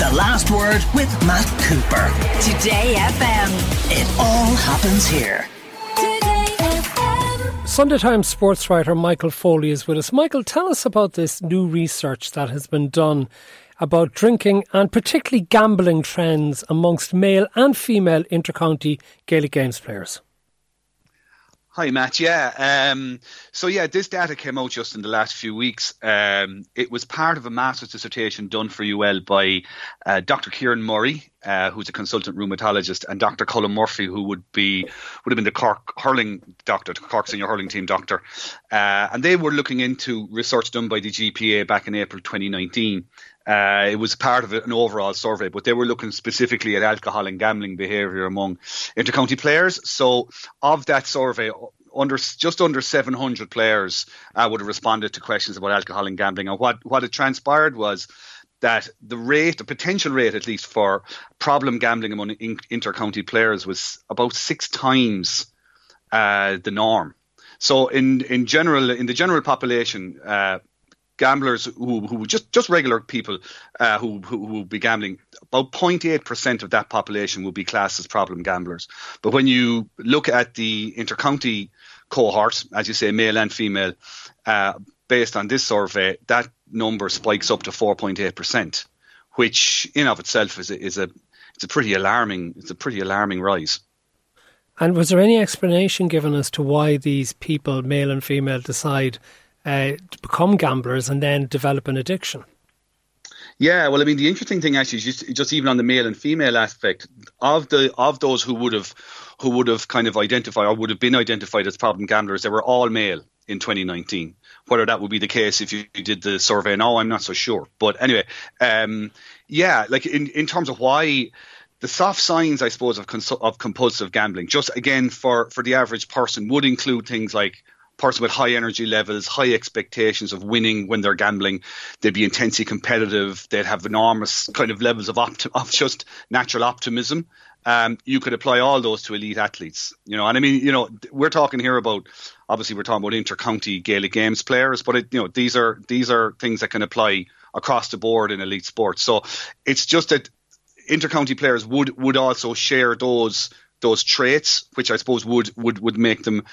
The Last Word with Matt Cooper. Today FM. It all happens here. Sunday Times sports writer Michael Foley is with us. Michael, tell us about this new research that has been done about drinking and particularly gambling trends amongst male and female intercounty Gaelic Games players. Hi, Matt. Yeah. Um, so, yeah, this data came out just in the last few weeks. Um, it was part of a master's dissertation done for UL by uh, Dr. Kieran Murray, uh, who's a consultant rheumatologist, and Dr. Colin Murphy, who would be would have been the Cork hurling doctor, the Cork senior hurling team doctor, uh, and they were looking into research done by the GPA back in April 2019. Uh, it was part of an overall survey, but they were looking specifically at alcohol and gambling behaviour among intercounty players. So, of that survey, under just under 700 players uh, would have responded to questions about alcohol and gambling. And what what had transpired was that the rate, the potential rate at least for problem gambling among in, intercounty players was about six times uh, the norm. So in in general, in the general population, uh, gamblers who who just just regular people uh, who, who who be gambling about 0.8 percent of that population will be classed as problem gamblers. But when you look at the intercounty cohort, as you say, male and female, uh, based on this survey, that number spikes up to 4.8 percent, which in of itself is a, is a it's a pretty alarming it's a pretty alarming rise. And was there any explanation given as to why these people, male and female, decide uh, to become gamblers and then develop an addiction. Yeah, well, I mean, the interesting thing actually is just, just even on the male and female aspect of the of those who would have who would have kind of identified or would have been identified as problem gamblers, they were all male in 2019. Whether that would be the case if you did the survey now, I'm not so sure. But anyway, um, yeah, like in in terms of why the soft signs, I suppose, of, cons- of compulsive gambling, just again for for the average person, would include things like person with high energy levels, high expectations of winning when they're gambling. They'd be intensely competitive. They'd have enormous kind of levels of, of just natural optimism. Um, you could apply all those to elite athletes, you know. And I mean, you know, we're talking here about obviously we're talking about inter-county Gaelic games players, but it, you know, these are these are things that can apply across the board in elite sports. So it's just that inter-county players would would also share those those traits, which I suppose would would would make them,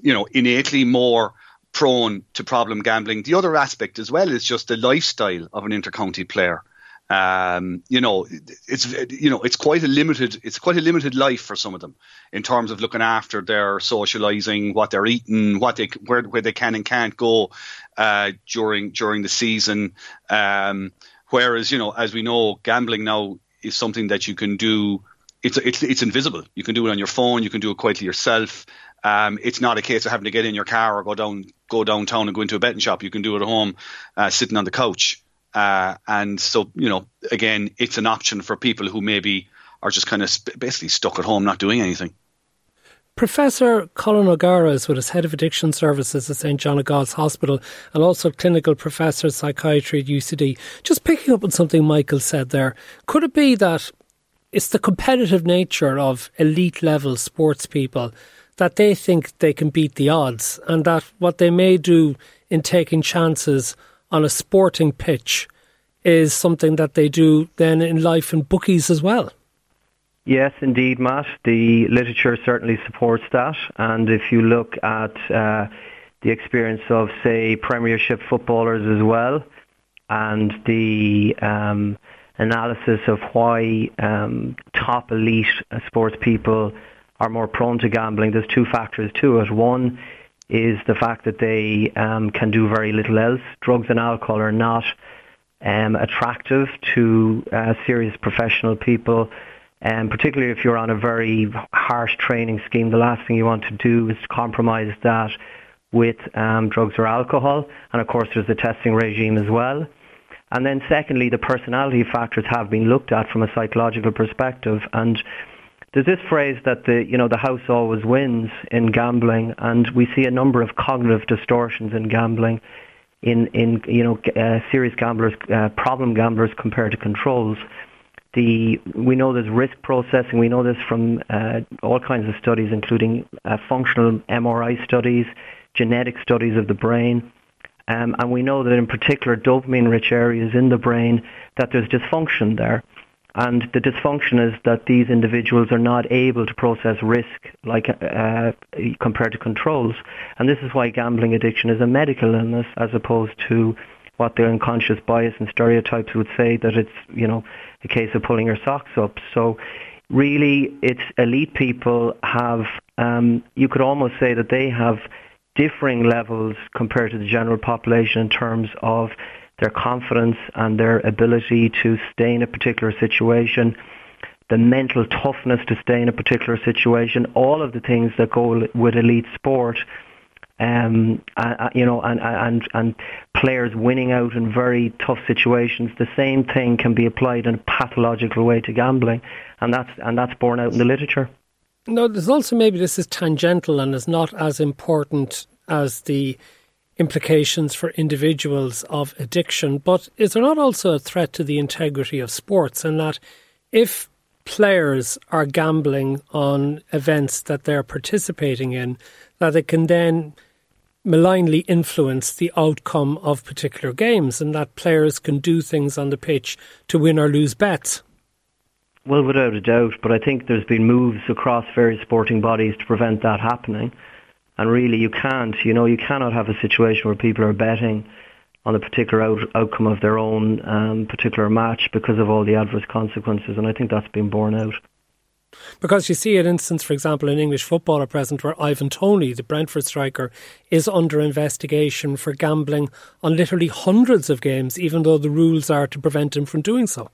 you know, innately more prone to problem gambling. The other aspect as well is just the lifestyle of an intercounty player. Um, you know, it's you know it's quite a limited it's quite a limited life for some of them in terms of looking after their socializing, what they're eating, what they where where they can and can't go uh, during during the season. Um, whereas you know, as we know, gambling now is something that you can do it's it's it's invisible. You can do it on your phone. You can do it quietly yourself. Um, it's not a case of having to get in your car or go down go downtown and go into a betting shop. You can do it at home, uh, sitting on the couch. Uh, and so you know, again, it's an option for people who maybe are just kind of sp- basically stuck at home, not doing anything. Professor Colin O'Gara is with us, Head of Addiction Services at St John of God's Hospital and also Clinical Professor of Psychiatry at UCD. Just picking up on something Michael said there, could it be that it's the competitive nature of elite level sports people that they think they can beat the odds and that what they may do in taking chances on a sporting pitch is something that they do then in life and bookies as well. Yes, indeed, Matt. The literature certainly supports that. And if you look at uh, the experience of, say, Premiership footballers as well, and the um, analysis of why um, top elite sports people are more prone to gambling. There's two factors to it. One is the fact that they um, can do very little else. Drugs and alcohol are not um, attractive to uh, serious professional people. And um, particularly if you're on a very harsh training scheme, the last thing you want to do is compromise that with um, drugs or alcohol. And of course, there's the testing regime as well. And then secondly, the personality factors have been looked at from a psychological perspective. And there's this phrase that the you know the house always wins in gambling, and we see a number of cognitive distortions in gambling. In in you know uh, serious gamblers, uh, problem gamblers compared to controls. The we know there's risk processing. We know this from uh, all kinds of studies, including uh, functional MRI studies, genetic studies of the brain Um, and we know that in particular dopamine-rich areas in the brain that there's dysfunction there. And the dysfunction is that these individuals are not able to process risk like uh, compared to controls. And this is why gambling addiction is a medical illness as opposed to what the unconscious bias and stereotypes would say that it's, you know, a case of pulling your socks up. So really it's elite people have, um, you could almost say that they have differing levels compared to the general population in terms of their confidence and their ability to stay in a particular situation, the mental toughness to stay in a particular situation, all of the things that go with elite sport. Um, uh, you know, and, and and players winning out in very tough situations. The same thing can be applied in a pathological way to gambling, and that's and that's borne out in the literature. No, there's also maybe this is tangential and is not as important as the implications for individuals of addiction. But is there not also a threat to the integrity of sports in that if players are gambling on events that they're participating in, that it can then malignly influence the outcome of particular games and that players can do things on the pitch to win or lose bets? Well, without a doubt, but I think there's been moves across various sporting bodies to prevent that happening. And really, you can't. You know, you cannot have a situation where people are betting on a particular out- outcome of their own um, particular match because of all the adverse consequences. And I think that's been borne out. Because you see an instance, for example, in English football at present where Ivan Toney, the Brentford striker, is under investigation for gambling on literally hundreds of games, even though the rules are to prevent him from doing so.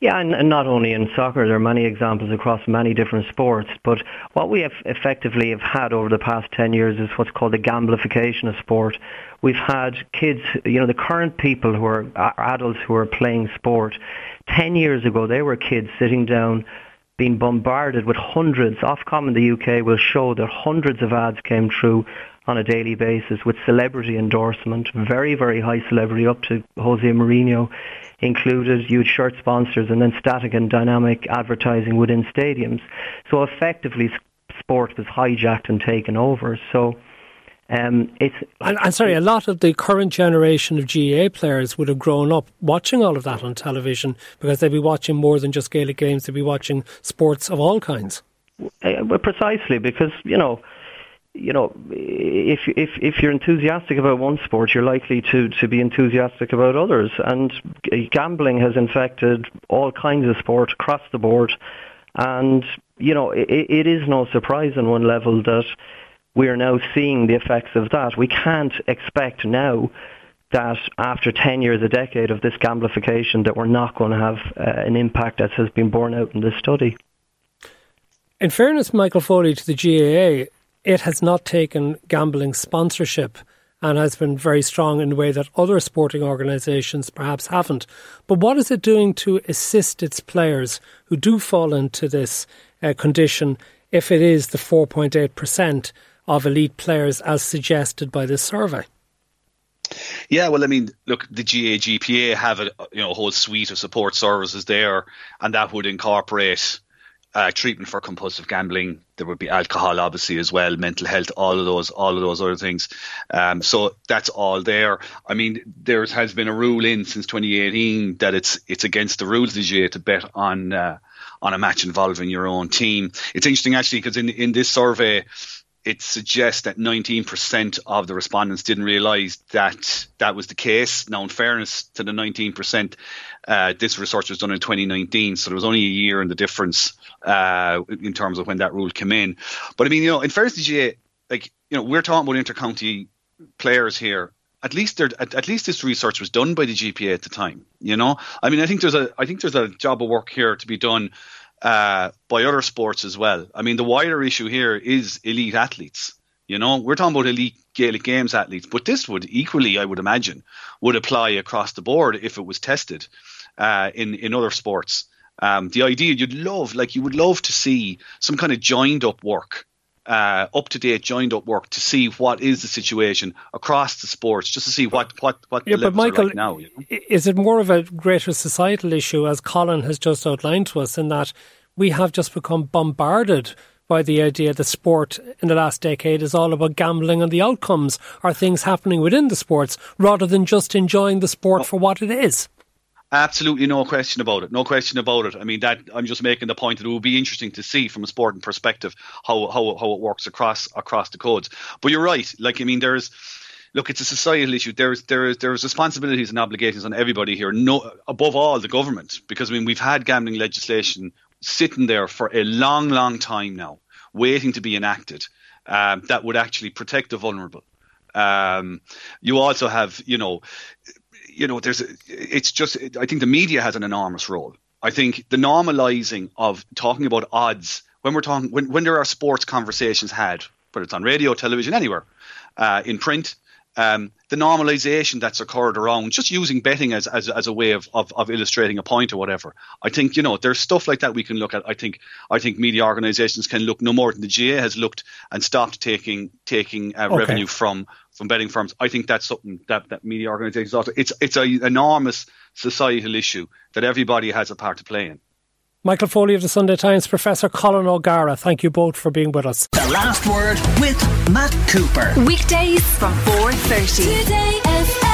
Yeah, and, and, not only in soccer, there are many examples across many different sports. But what we have effectively have had over the past 10 years is what's called the gamblification of sport. We've had kids, you know, the current people who are adults who are playing sport. 10 years ago, they were kids sitting down being bombarded with hundreds. Ofcom in the UK will show that hundreds of ads came through on a daily basis with celebrity endorsement, very, very high celebrity, up to Jose Mourinho included huge shirt sponsors and then static and dynamic advertising within stadiums. So effectively, sport was hijacked and taken over. So. Um, it's and, and, sorry, a lot of the current generation of GAA players would have grown up watching all of that on television because they'd be watching more than just Gaelic games. They'd be watching sports of all kinds. Uh, precisely, because you know you know, if if if you're enthusiastic about one sport, you're likely to to be enthusiastic about others. And gambling has infected all kinds of sport across the board. And you know, it, it is no surprise on one level that we are now seeing the effects of that. We can't expect now that after 10 years, a decade of this gamblification, that we're not going to have uh, an impact as has been borne out in this study. In fairness, Michael Foley, to the GAA, it has not taken gambling sponsorship and has been very strong in a way that other sporting organisations perhaps haven't. But what is it doing to assist its players who do fall into this uh, condition if it is the 4.8% of elite players as suggested by this survey? Yeah, well, I mean, look, the GA GPA have a you know a whole suite of support services there, and that would incorporate uh, treatment for compulsive gambling. There would be alcohol, obviously, as well, mental health, all of those, all of those other things. Um, so that's all there. I mean, there has been a rule in since 2018 that it's it's against the rules the GAA to bet on uh, on a match involving your own team. It's interesting actually because in in this survey it suggests that 19% of the respondents didn't realise that that was the case. Now, in fairness to the 19%, uh, this research was done in 2019, so there was only a year in the difference uh, in terms of when that rule came in. But I mean, you know, in fairness to GAA, like you know, we're talking about intercounty players here. At least there, at, at least this research was done by the GPA at the time. You know, I mean, I think there's a, I think there's a job of work here to be done uh, by other sports as well. I mean, the wider issue here is elite athletes. You know, we're talking about elite Gaelic Games athletes, but this would equally, I would imagine, would apply across the board if it was tested uh, in in other sports. Um, the idea you'd love, like you would love to see some kind of joined up work, uh, up to date joined up work to see what is the situation across the sports, just to see what what what yeah, but Michael, now. You know? Is it more of a greater societal issue, as Colin has just outlined to us, in that we have just become bombarded by the idea that sport in the last decade is all about gambling and the outcomes are things happening within the sports rather than just enjoying the sport for what it is. Absolutely no question about it. No question about it. I mean that I'm just making the point that it would be interesting to see from a sporting perspective how how how it works across across the codes. But you're right. Like I mean there's look, it's a societal issue. There's there's there's responsibilities and obligations on everybody here. No, above all, the government, because I mean we've had gambling legislation sitting there for a long, long time now, waiting to be enacted. Um, that would actually protect the vulnerable. Um, you also have, you know, you know, there's, it's just, I think the media has an enormous role. I think the normalizing of talking about odds when we're talking, when, when there are sports conversations had, whether it's on radio, television, anywhere, uh, in print, um, the normalization that's occurred around just using betting as, as, as a way of, of, of, illustrating a point or whatever. I think you know there's stuff like that we can look at. I think I think media organisations can look no more than the GAA has looked and stopped taking taking uh, okay. revenue from from betting firms. I think that's something that, that media organisations also it's it's an enormous societal issue that everybody has a part to play in. Michael Foley of the Sunday Times, Professor Colin O'Gara, thank you both for being with us. The last word with Matt Cooper. Weekdays from 4.30. Today FM.